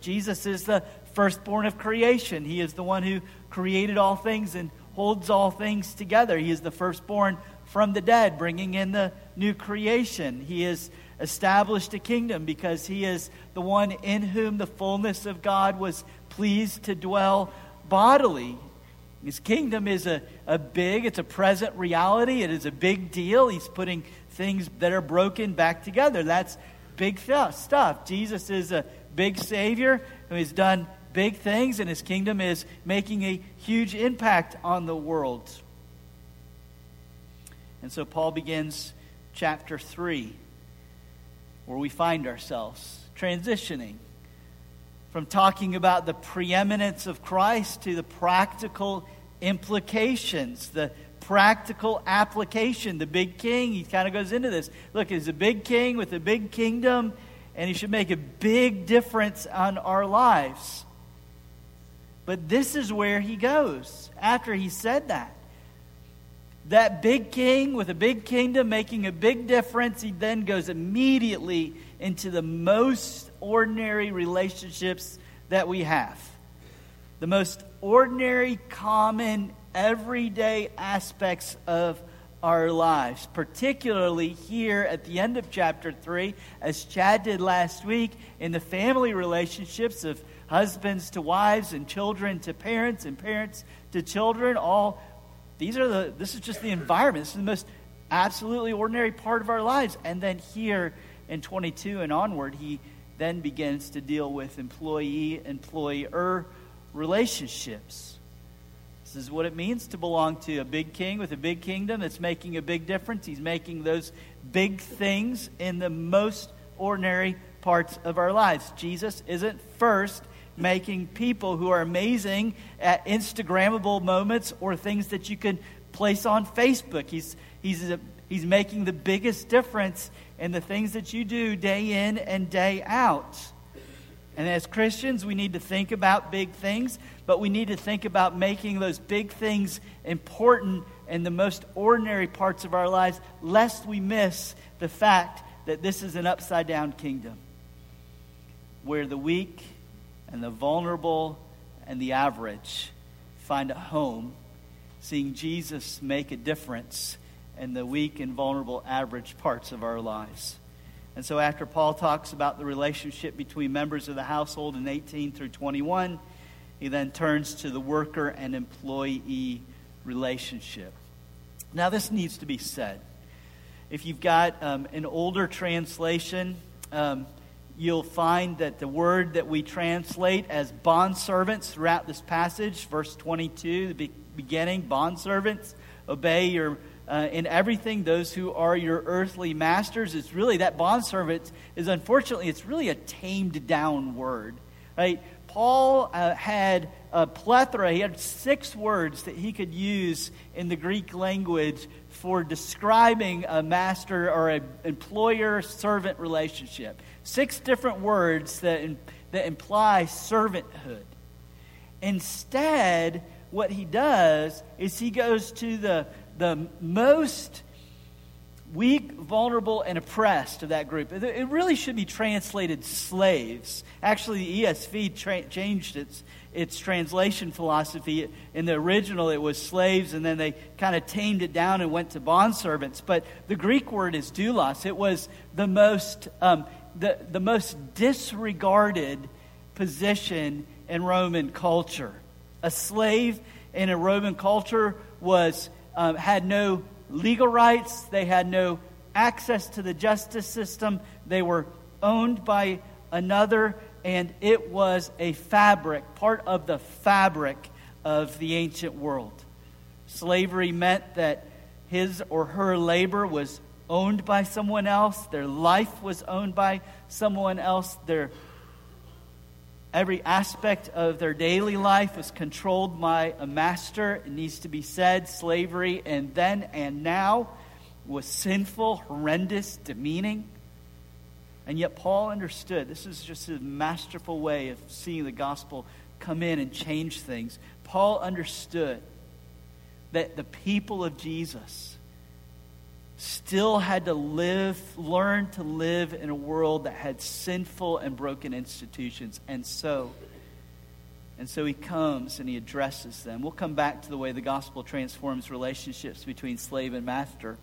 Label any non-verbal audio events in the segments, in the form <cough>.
Jesus is the firstborn of creation. He is the one who created all things and holds all things together. He is the firstborn from the dead, bringing in the new creation. He has established a kingdom because he is the one in whom the fullness of God was pleased to dwell bodily. His kingdom is a, a big, it's a present reality. It is a big deal. He's putting things that are broken back together. That's big stuff. Jesus is a big Savior who has done big things, and his kingdom is making a huge impact on the world. And so Paul begins chapter 3, where we find ourselves transitioning from talking about the preeminence of Christ to the practical implications, the practical application. The big king, he kind of goes into this. Look, he's a big king with a big kingdom, and he should make a big difference on our lives. But this is where he goes after he said that. That big king with a big kingdom making a big difference, he then goes immediately into the most ordinary relationships that we have. The most ordinary, common, everyday aspects of our lives, particularly here at the end of chapter 3, as Chad did last week, in the family relationships of husbands to wives and children to parents and parents to children. All these are the, this is just the environment. This is the most absolutely ordinary part of our lives. And then here in 22 and onward, he then begins to deal with employee employer relationships. This is what it means to belong to a big king with a big kingdom that's making a big difference. He's making those big things in the most ordinary parts of our lives. Jesus isn't first making people who are amazing at Instagrammable moments or things that you can place on Facebook. He's, he's, a, he's making the biggest difference in the things that you do day in and day out. And as Christians, we need to think about big things, but we need to think about making those big things important in the most ordinary parts of our lives, lest we miss the fact that this is an upside down kingdom where the weak and the vulnerable and the average find a home, seeing Jesus make a difference in the weak and vulnerable average parts of our lives. And so, after Paul talks about the relationship between members of the household in 18 through 21, he then turns to the worker and employee relationship. Now, this needs to be said. If you've got um, an older translation, um, you'll find that the word that we translate as bondservants throughout this passage, verse 22, the beginning, bondservants, obey your uh, in everything those who are your earthly masters. It's really that bondservant is unfortunately it's really a tamed down word, right? Paul uh, had a plethora. He had six words that he could use in the Greek language for describing a master or an employer servant relationship. Six different words that, in, that imply servanthood. Instead, what he does is he goes to the the most weak, vulnerable, and oppressed of that group. It really should be translated slaves. Actually, the ESV tra- changed its, its translation philosophy. In the original, it was slaves, and then they kind of tamed it down and went to bondservants. But the Greek word is doulos. It was the most, um, the, the most disregarded position in Roman culture. A slave in a Roman culture was um, had no legal rights, they had no access to the justice system, they were owned by another, and it was a fabric, part of the fabric of the ancient world. Slavery meant that his or her labor was owned by someone else, their life was owned by someone else, their Every aspect of their daily life was controlled by a master. It needs to be said slavery and then and now was sinful, horrendous, demeaning. And yet, Paul understood this is just a masterful way of seeing the gospel come in and change things. Paul understood that the people of Jesus still had to live, learn to live in a world that had sinful and broken institutions. And so, and so he comes and he addresses them. We'll come back to the way the gospel transforms relationships between slave and master.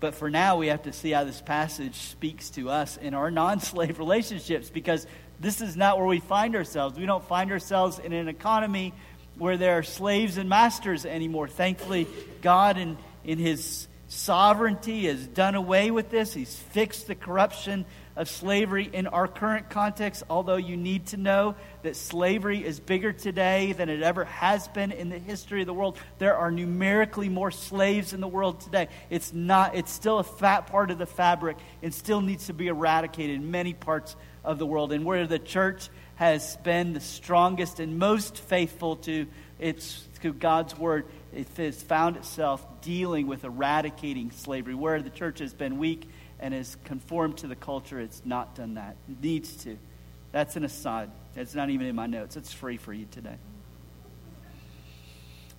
But for now, we have to see how this passage speaks to us in our non slave <laughs> relationships because this is not where we find ourselves. We don't find ourselves in an economy where there are slaves and masters anymore. Thankfully, God, in, in His sovereignty, has done away with this. He's fixed the corruption of slavery in our current context, although you need to know that slavery is bigger today than it ever has been in the history of the world. There are numerically more slaves in the world today. It's not it's still a fat part of the fabric and still needs to be eradicated in many parts of the world. And where the church has been the strongest and most faithful to its to God's word, it has found itself dealing with eradicating slavery. Where the church has been weak and has conformed to the culture, it's not done that. It needs to. That's an aside. It's not even in my notes. It's free for you today.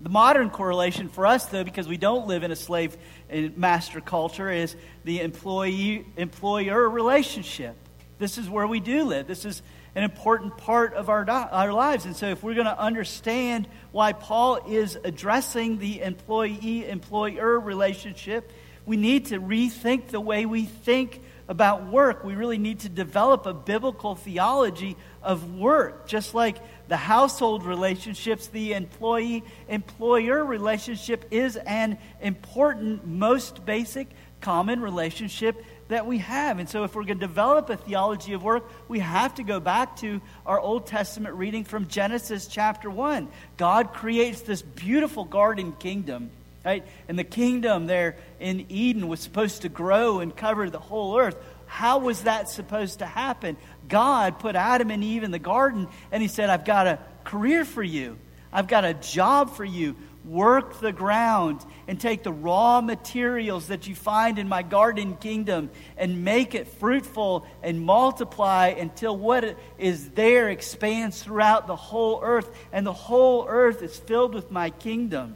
The modern correlation for us, though, because we don't live in a slave and master culture, is the employee employer relationship. This is where we do live. This is an important part of our, our lives. And so, if we're going to understand why Paul is addressing the employee employer relationship, we need to rethink the way we think about work. We really need to develop a biblical theology of work, just like the household relationships, the employee employer relationship is an important, most basic, common relationship that we have. And so, if we're going to develop a theology of work, we have to go back to our Old Testament reading from Genesis chapter 1. God creates this beautiful garden kingdom Right? And the kingdom there in Eden was supposed to grow and cover the whole earth. How was that supposed to happen? God put Adam and Eve in the garden and he said, I've got a career for you. I've got a job for you. Work the ground and take the raw materials that you find in my garden kingdom and make it fruitful and multiply until what is there expands throughout the whole earth, and the whole earth is filled with my kingdom.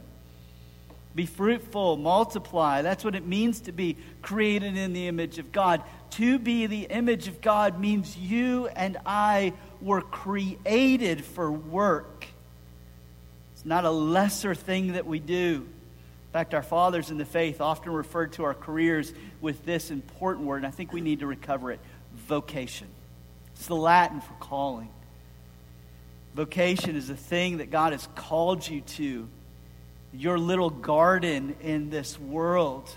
Be fruitful, multiply. That's what it means to be created in the image of God. To be the image of God means you and I were created for work. Not a lesser thing that we do. In fact, our fathers in the faith often referred to our careers with this important word, and I think we need to recover it vocation. It's the Latin for calling. Vocation is a thing that God has called you to your little garden in this world.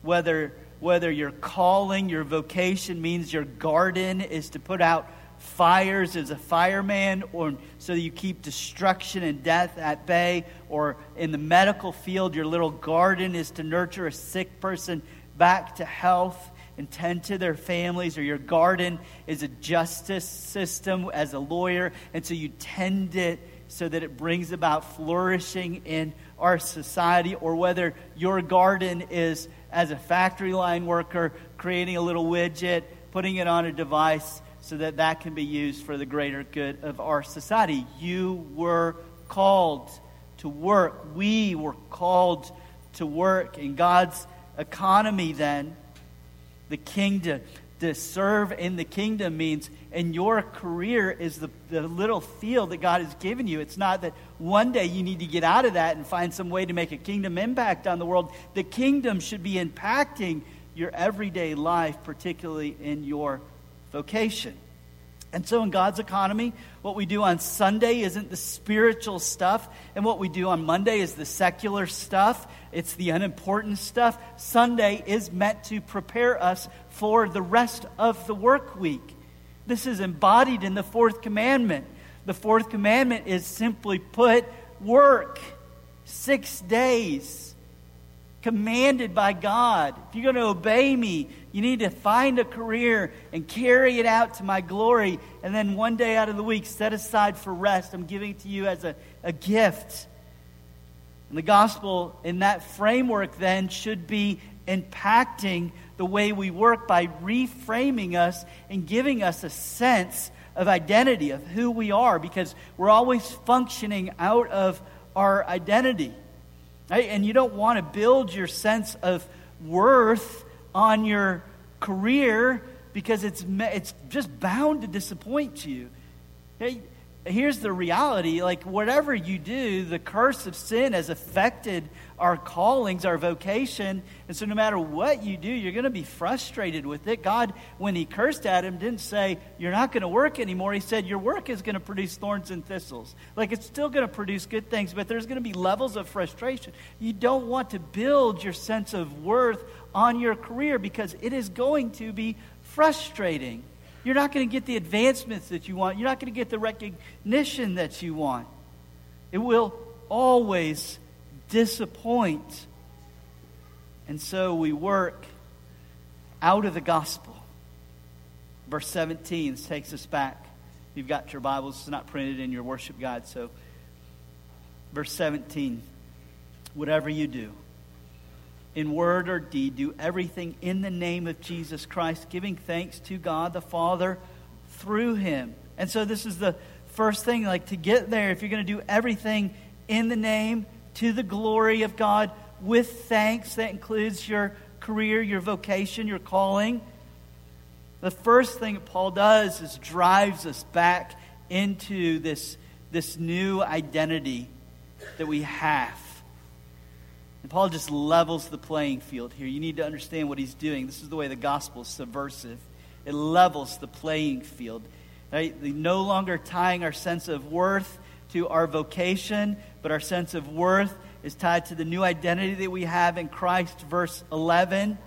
Whether, whether your calling, your vocation means your garden is to put out fires as a fireman or so you keep destruction and death at bay or in the medical field your little garden is to nurture a sick person back to health and tend to their families or your garden is a justice system as a lawyer and so you tend it so that it brings about flourishing in our society, or whether your garden is as a factory line worker creating a little widget, putting it on a device so that that can be used for the greater good of our society. You were called to work. We were called to work. In God's economy, then, the kingdom, to serve in the kingdom means in your career is the, the little field that God has given you. It's not that one day you need to get out of that and find some way to make a kingdom impact on the world. The kingdom should be impacting your everyday life, particularly in your vocation. And so, in God's economy, what we do on Sunday isn't the spiritual stuff, and what we do on Monday is the secular stuff. It's the unimportant stuff. Sunday is meant to prepare us for the rest of the work week. This is embodied in the fourth commandment. The fourth commandment is simply put work six days commanded by God. If you're going to obey me, you need to find a career and carry it out to my glory. And then one day out of the week, set aside for rest. I'm giving it to you as a, a gift. And the gospel in that framework then should be impacting the way we work by reframing us and giving us a sense of identity, of who we are, because we're always functioning out of our identity. Right? And you don't want to build your sense of worth on your career because it's, it's just bound to disappoint you. Here's the reality like, whatever you do, the curse of sin has affected our callings, our vocation. And so, no matter what you do, you're going to be frustrated with it. God, when He cursed Adam, didn't say, You're not going to work anymore. He said, Your work is going to produce thorns and thistles. Like, it's still going to produce good things, but there's going to be levels of frustration. You don't want to build your sense of worth on your career because it is going to be frustrating. You're not going to get the advancements that you want. You're not going to get the recognition that you want. It will always disappoint. And so we work out of the gospel. Verse 17 takes us back. You've got your Bibles, it's not printed in your worship guide. So, verse 17 whatever you do, in word or deed, do everything in the name of Jesus Christ, giving thanks to God the Father through him. And so, this is the first thing, like to get there, if you're going to do everything in the name, to the glory of God with thanks. That includes your career, your vocation, your calling. The first thing Paul does is drives us back into this, this new identity that we have. And Paul just levels the playing field here. You need to understand what he's doing. This is the way the gospel is subversive. It levels the playing field. Right? No longer tying our sense of worth to our vocation, but our sense of worth is tied to the new identity that we have in Christ. Verse 11.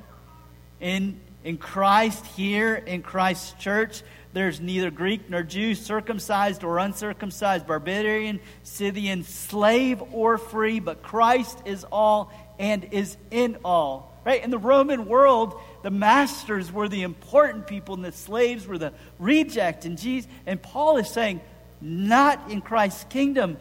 In, in Christ, here in Christ's church, there's neither Greek nor Jew, circumcised or uncircumcised, barbarian, Scythian, slave or free, but Christ is all and is in all. Right? In the Roman world, the masters were the important people and the slaves were the reject. And Jesus and Paul is saying, not in Christ's kingdom.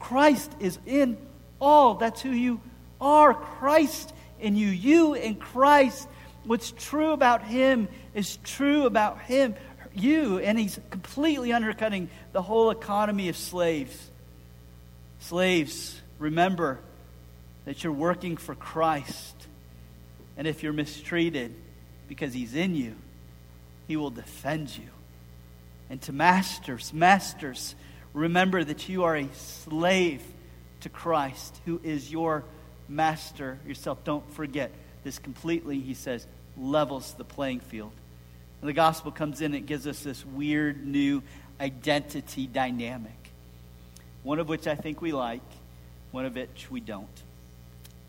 Christ is in all. That's who you are. Christ in you. You in Christ. What's true about him is true about him, you. And he's completely undercutting the whole economy of slaves. Slaves, remember that you're working for Christ. And if you're mistreated because he's in you, he will defend you. And to masters, masters, remember that you are a slave to Christ, who is your master yourself. Don't forget this completely, he says, levels the playing field. And the gospel comes in and it gives us this weird new identity dynamic. One of which I think we like, one of which we don't.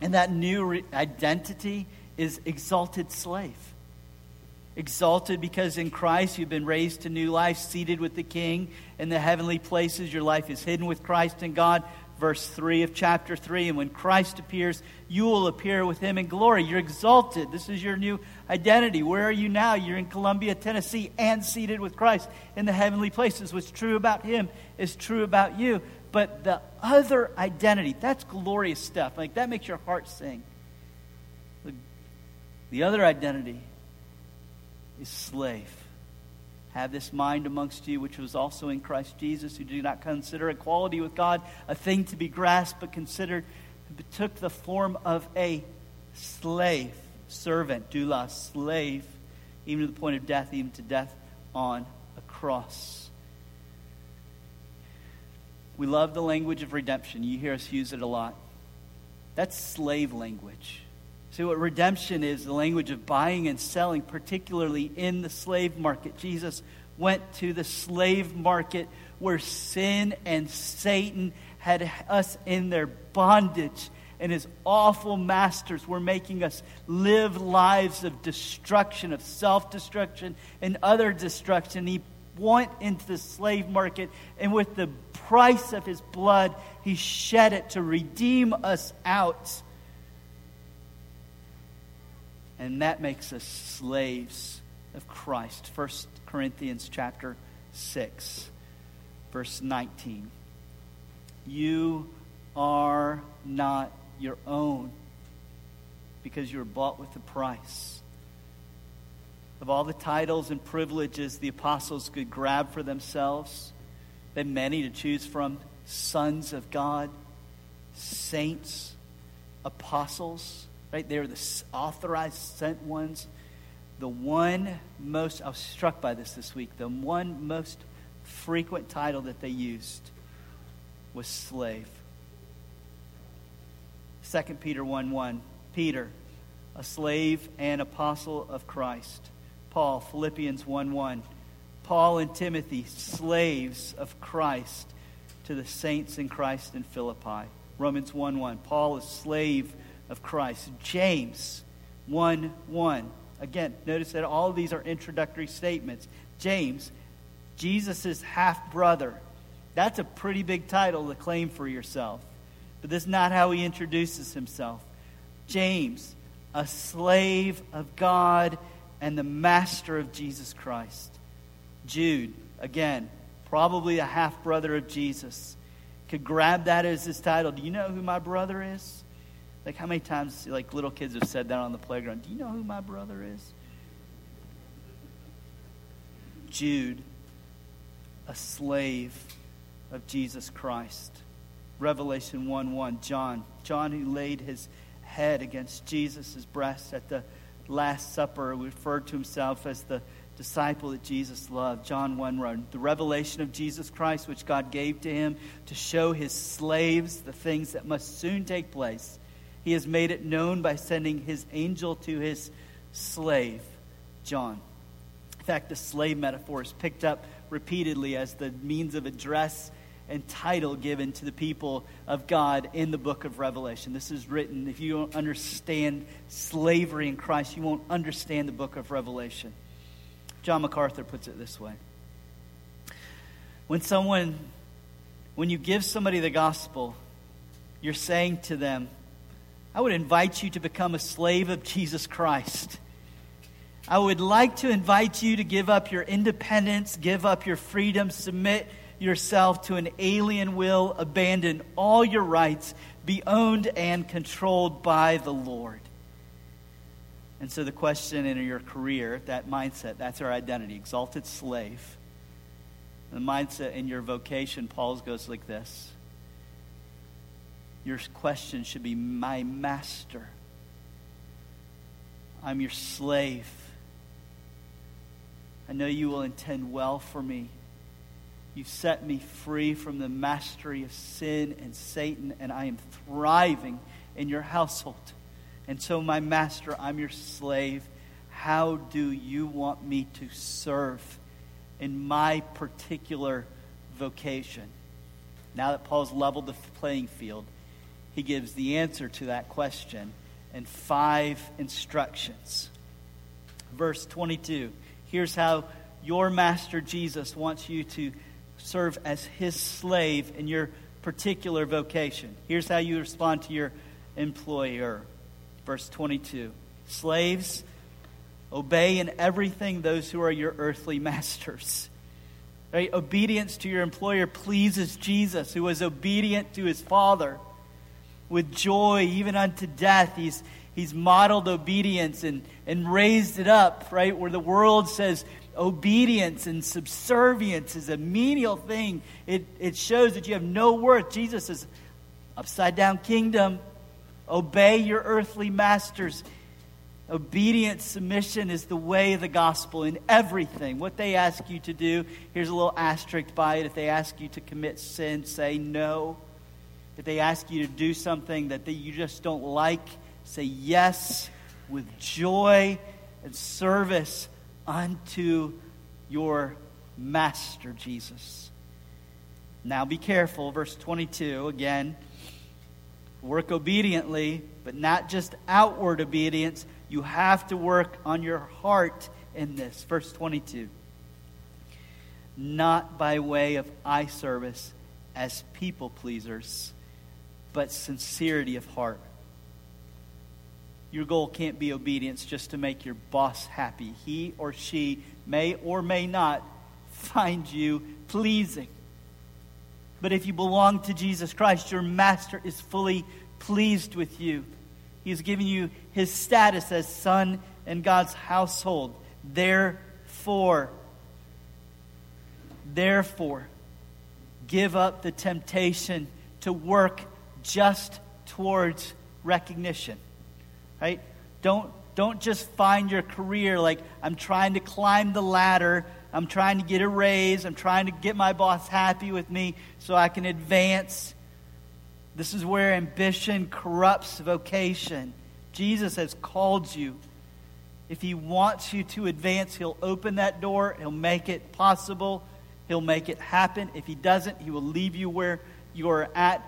And that new re- identity is exalted slave exalted because in Christ you've been raised to new life, seated with the King in the heavenly places. Your life is hidden with Christ in God. Verse 3 of chapter 3. And when Christ appears, you will appear with him in glory. You're exalted. This is your new identity. Where are you now? You're in Columbia, Tennessee, and seated with Christ in the heavenly places. What's true about him is true about you. But the other identity, that's glorious stuff. Like that makes your heart sing. The, the other identity is slave. Have this mind amongst you, which was also in Christ Jesus, who did not consider equality with God a thing to be grasped, but considered, took the form of a slave, servant, doulos, slave, even to the point of death, even to death on a cross. We love the language of redemption. You hear us use it a lot. That's slave language. See, what redemption is the language of buying and selling, particularly in the slave market. Jesus went to the slave market where sin and Satan had us in their bondage, and his awful masters were making us live lives of destruction, of self destruction, and other destruction. He went into the slave market, and with the price of his blood, he shed it to redeem us out and that makes us slaves of Christ. 1 Corinthians chapter 6 verse 19. You are not your own because you were bought with a price. Of all the titles and privileges the apostles could grab for themselves, they many to choose from sons of God, saints, apostles, right? They're the authorized, sent ones. The one most, I was struck by this this week, the one most frequent title that they used was slave. 2 Peter 1 1. Peter, a slave and apostle of Christ. Paul, Philippians 1 1. Paul and Timothy, slaves of Christ to the saints in Christ in Philippi. Romans 1 1. Paul, a slave of Christ. James 1 1. Again, notice that all these are introductory statements. James, Jesus' half brother. That's a pretty big title to claim for yourself. But this is not how he introduces himself. James, a slave of God and the master of Jesus Christ. Jude, again, probably a half brother of Jesus, could grab that as his title. Do you know who my brother is? Like how many times like little kids have said that on the playground? Do you know who my brother is? Jude, a slave of Jesus Christ. Revelation 1 1. John. John, who laid his head against Jesus' breast at the Last Supper, referred to himself as the disciple that Jesus loved. John 1 wrote, The revelation of Jesus Christ, which God gave to him to show his slaves the things that must soon take place. He has made it known by sending his angel to his slave, John. In fact, the slave metaphor is picked up repeatedly as the means of address and title given to the people of God in the book of Revelation. This is written. If you don't understand slavery in Christ, you won't understand the book of Revelation. John MacArthur puts it this way When someone, when you give somebody the gospel, you're saying to them, I would invite you to become a slave of Jesus Christ. I would like to invite you to give up your independence, give up your freedom, submit yourself to an alien will, abandon all your rights, be owned and controlled by the Lord. And so the question in your career, that mindset, that's our identity, exalted slave. The mindset in your vocation, Paul's goes like this. Your question should be, My master. I'm your slave. I know you will intend well for me. You've set me free from the mastery of sin and Satan, and I am thriving in your household. And so, my master, I'm your slave. How do you want me to serve in my particular vocation? Now that Paul's leveled the playing field, he gives the answer to that question in five instructions. Verse 22 here's how your master Jesus wants you to serve as his slave in your particular vocation. Here's how you respond to your employer. Verse 22 Slaves, obey in everything those who are your earthly masters. Right? Obedience to your employer pleases Jesus, who was obedient to his Father with joy, even unto death. He's, he's modeled obedience and, and raised it up, right? Where the world says obedience and subservience is a menial thing. It, it shows that you have no worth. Jesus is upside down kingdom. Obey your earthly masters. Obedience, submission is the way of the gospel in everything. What they ask you to do, here's a little asterisk by it. If they ask you to commit sin, say no. If they ask you to do something that you just don't like, say yes with joy and service unto your master, Jesus. Now be careful, verse 22 again. Work obediently, but not just outward obedience. You have to work on your heart in this. Verse 22. Not by way of eye service as people pleasers, but sincerity of heart. Your goal can't be obedience just to make your boss happy. He or she may or may not find you pleasing. But if you belong to Jesus Christ, your master is fully pleased with you. He's given you his status as son in God's household. Therefore, therefore, give up the temptation to work just towards recognition. Right? Don't, don't just find your career like I'm trying to climb the ladder, I'm trying to get a raise, I'm trying to get my boss happy with me so I can advance. This is where ambition corrupts vocation. Jesus has called you. If he wants you to advance, he'll open that door, he'll make it possible, he'll make it happen. If he doesn't, he will leave you where you are at.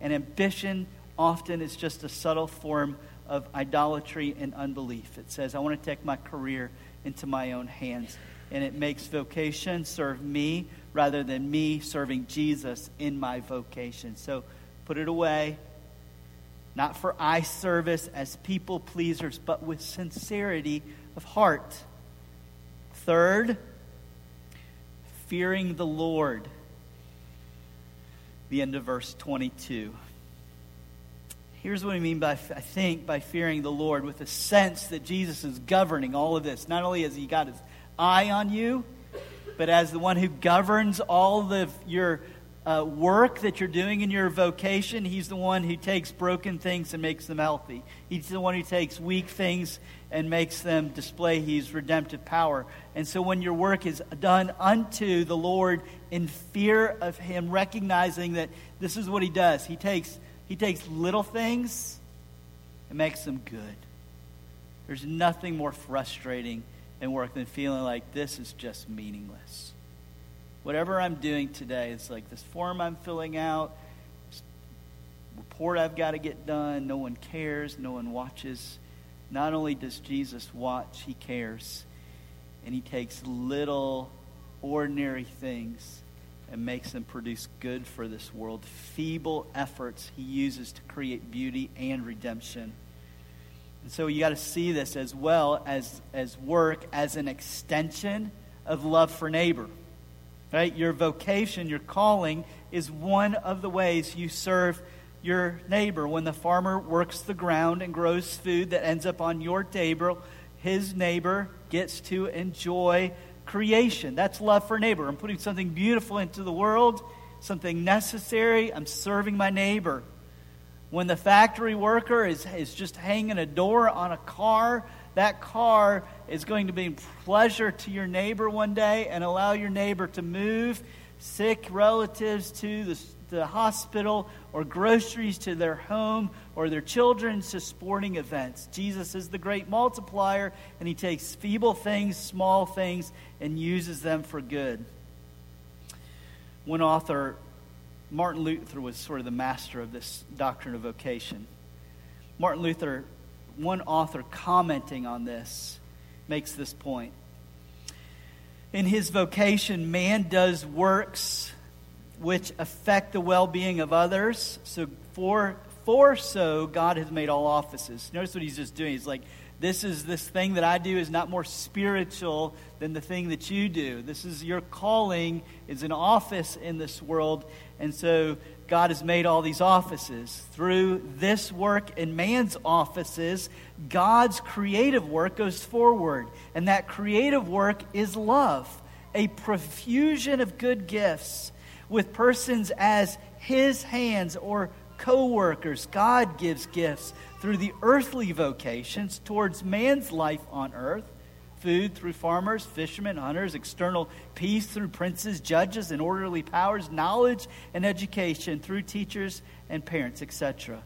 And ambition often is just a subtle form of idolatry and unbelief. It says, I want to take my career into my own hands. And it makes vocation serve me rather than me serving Jesus in my vocation. So put it away, not for eye service as people pleasers, but with sincerity of heart. Third, fearing the Lord. The end of verse 22. Here's what I mean by, I think, by fearing the Lord with a sense that Jesus is governing all of this. Not only has he got his eye on you, but as the one who governs all of your uh, work that you're doing in your vocation, he's the one who takes broken things and makes them healthy. He's the one who takes weak things and makes them display his redemptive power. And so when your work is done unto the Lord in fear of him, recognizing that this is what he does, he takes he takes little things and makes them good. There's nothing more frustrating in work than feeling like this is just meaningless. Whatever I'm doing today, it's like this form I'm filling out, report I've got to get done. No one cares, no one watches. Not only does Jesus watch, he cares. And he takes little, ordinary things and makes them produce good for this world. Feeble efforts he uses to create beauty and redemption. And so you got to see this as well as, as work as an extension of love for neighbor. Right? Your vocation, your calling, is one of the ways you serve your neighbor. When the farmer works the ground and grows food that ends up on your table, his neighbor gets to enjoy creation. That's love for neighbor. I'm putting something beautiful into the world, something necessary. I'm serving my neighbor. When the factory worker is, is just hanging a door on a car, that car is going to be pleasure to your neighbor one day and allow your neighbor to move sick relatives to the, the hospital or groceries to their home or their children to sporting events. Jesus is the great multiplier, and he takes feeble things, small things, and uses them for good. One author, Martin Luther, was sort of the master of this doctrine of vocation. Martin Luther, one author commenting on this, makes this point. In his vocation, man does works which affect the well being of others. So, for, for so, God has made all offices. Notice what he's just doing. He's like, this is this thing that I do is not more spiritual than the thing that you do. This is your calling is an office in this world. And so God has made all these offices. Through this work in man's offices, God's creative work goes forward. And that creative work is love, a profusion of good gifts with persons as his hands or co workers. God gives gifts through the earthly vocations towards man's life on earth food through farmers, fishermen, hunters, external peace through princes, judges, and orderly powers, knowledge and education through teachers and parents, etc.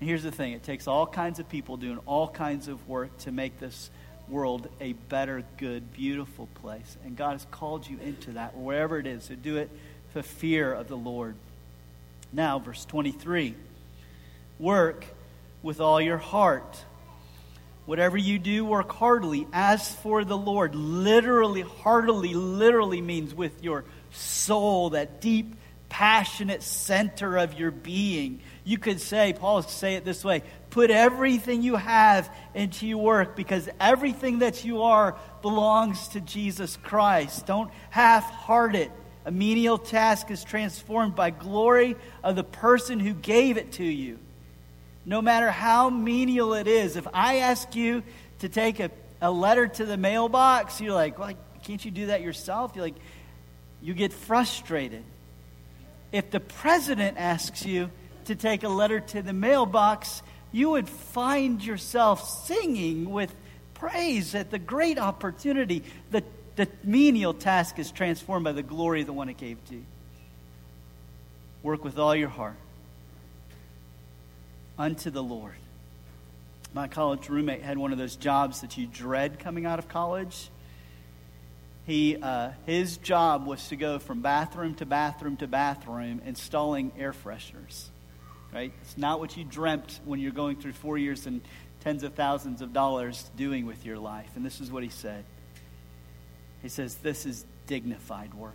And here's the thing it takes all kinds of people doing all kinds of work to make this world a better, good, beautiful place. And God has called you into that, wherever it is. So do it for fear of the Lord. Now, verse 23 Work with all your heart. Whatever you do, work heartily as for the Lord. Literally, heartily, literally means with your soul, that deep, passionate center of your being. You could say, Paul say it this way put everything you have into your work because everything that you are belongs to Jesus Christ. Don't half heart it. A menial task is transformed by glory of the person who gave it to you. No matter how menial it is, if I ask you to take a, a letter to the mailbox, you're like, well, can't you do that yourself? You're like, you get frustrated. If the president asks you to take a letter to the mailbox, you would find yourself singing with praise at the great opportunity. The, the menial task is transformed by the glory of the one it gave to you. Work with all your heart unto the Lord. My college roommate had one of those jobs that you dread coming out of college. He, uh, his job was to go from bathroom to bathroom to bathroom installing air fresheners. Right? It's not what you dreamt when you're going through four years and tens of thousands of dollars doing with your life. And this is what he said. He says, This is dignified work.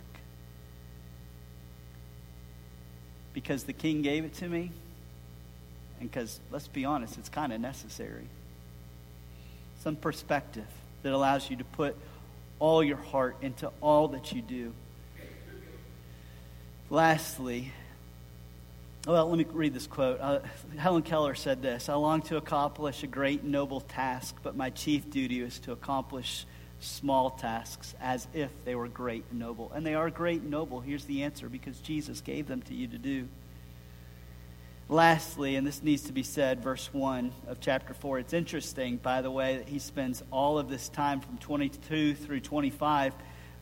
Because the king gave it to me, and because, let's be honest, it's kind of necessary. Some perspective that allows you to put all your heart into all that you do. Lastly, well, let me read this quote. Uh, Helen Keller said this I long to accomplish a great noble task, but my chief duty is to accomplish small tasks as if they were great and noble. And they are great and noble. Here's the answer because Jesus gave them to you to do. Lastly, and this needs to be said, verse 1 of chapter 4. It's interesting, by the way, that he spends all of this time from 22 through 25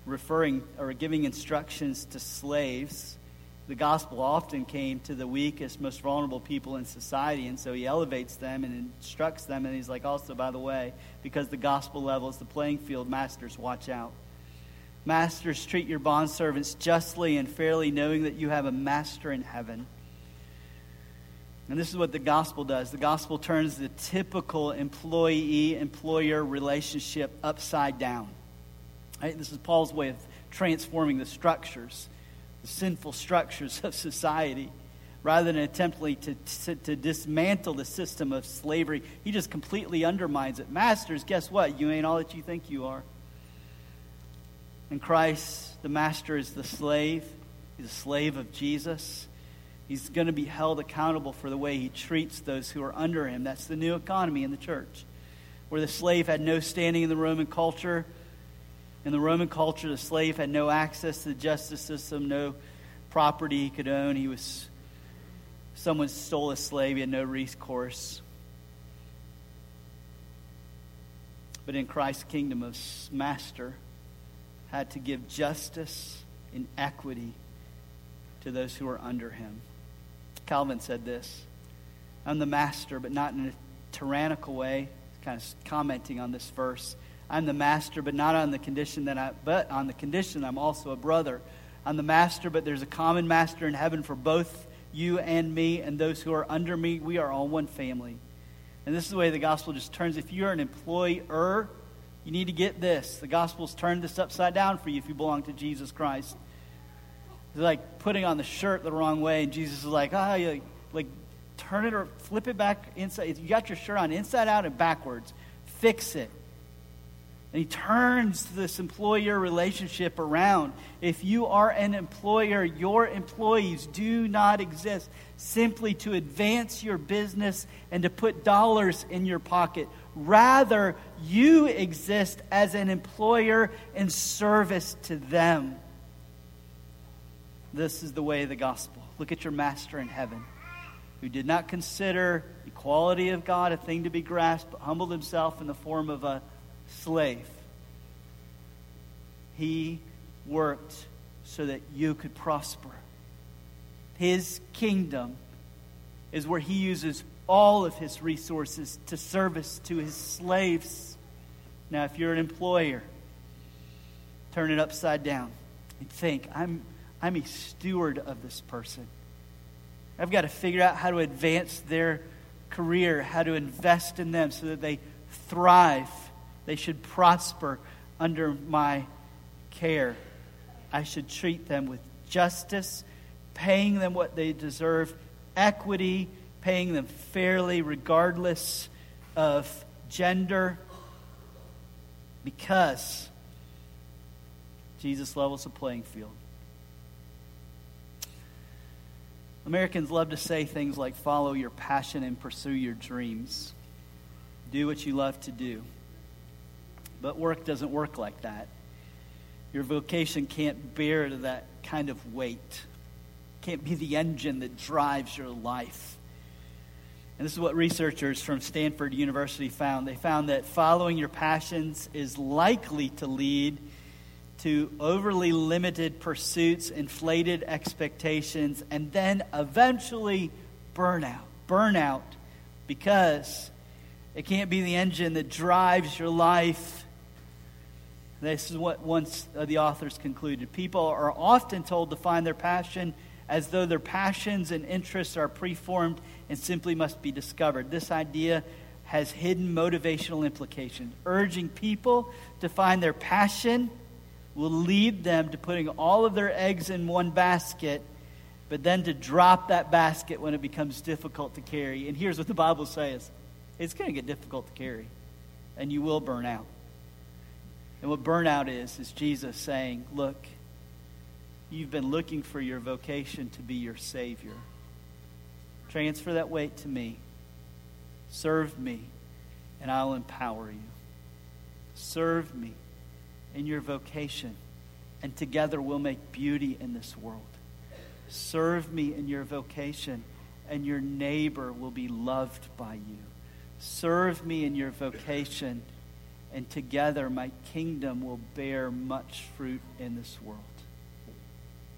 referring or giving instructions to slaves. The gospel often came to the weakest, most vulnerable people in society, and so he elevates them and instructs them. And he's like, also, by the way, because the gospel levels the playing field, masters, watch out. Masters, treat your bondservants justly and fairly, knowing that you have a master in heaven. And this is what the gospel does the gospel turns the typical employee employer relationship upside down. Right? This is Paul's way of transforming the structures, the sinful structures <laughs> of society. Rather than attempting to, to, to dismantle the system of slavery, he just completely undermines it. Masters, guess what? You ain't all that you think you are. In Christ, the master is the slave. He's a slave of Jesus. He's going to be held accountable for the way he treats those who are under him. That's the new economy in the church, where the slave had no standing in the Roman culture. In the Roman culture, the slave had no access to the justice system, no property he could own. He was someone stole a slave, he had no recourse. But in Christ's kingdom, a master had to give justice and equity to those who are under him. Calvin said this I'm the master, but not in a tyrannical way. Kind of commenting on this verse. I'm the master, but not on the condition that I, but on the condition I'm also a brother. I'm the master, but there's a common master in heaven for both you and me and those who are under me. We are all one family. And this is the way the gospel just turns. If you're an employer, you need to get this. The gospel's turned this upside down for you if you belong to Jesus Christ. Like putting on the shirt the wrong way, and Jesus is like, ah, oh, like turn it or flip it back inside. You got your shirt on inside out and backwards. Fix it. And he turns this employer relationship around. If you are an employer, your employees do not exist simply to advance your business and to put dollars in your pocket. Rather, you exist as an employer in service to them. This is the way of the gospel. Look at your master in heaven, who did not consider equality of God a thing to be grasped, but humbled himself in the form of a slave. He worked so that you could prosper. His kingdom is where he uses all of his resources to service to his slaves. Now, if you're an employer, turn it upside down and think, I'm I'm a steward of this person. I've got to figure out how to advance their career, how to invest in them so that they thrive. They should prosper under my care. I should treat them with justice, paying them what they deserve, equity, paying them fairly, regardless of gender, because Jesus levels the playing field. Americans love to say things like follow your passion and pursue your dreams. Do what you love to do. But work doesn't work like that. Your vocation can't bear that kind of weight. Can't be the engine that drives your life. And this is what researchers from Stanford University found. They found that following your passions is likely to lead to overly limited pursuits, inflated expectations, and then eventually burnout. Burnout because it can't be the engine that drives your life. This is what once uh, the authors concluded. People are often told to find their passion as though their passions and interests are preformed and simply must be discovered. This idea has hidden motivational implications. Urging people to find their passion will lead them to putting all of their eggs in one basket, but then to drop that basket when it becomes difficult to carry. And here's what the Bible says it's going to get difficult to carry, and you will burn out. And what burnout is, is Jesus saying, Look, you've been looking for your vocation to be your Savior. Transfer that weight to me. Serve me, and I'll empower you. Serve me in your vocation, and together we'll make beauty in this world. Serve me in your vocation, and your neighbor will be loved by you. Serve me in your vocation, and together my kingdom will bear much fruit in this world.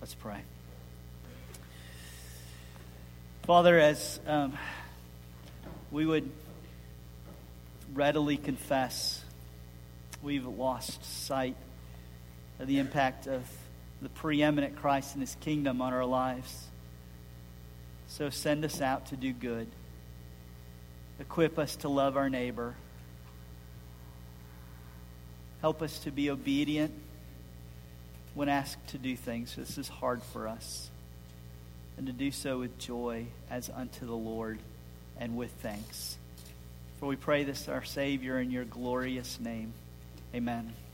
Let's pray. Father, as um, we would readily confess, we've lost sight of the impact of the preeminent Christ and his kingdom on our lives. So send us out to do good. Equip us to love our neighbor. Help us to be obedient when asked to do things. This is hard for us and to do so with joy as unto the Lord and with thanks. For we pray this, our Savior, in your glorious name. Amen.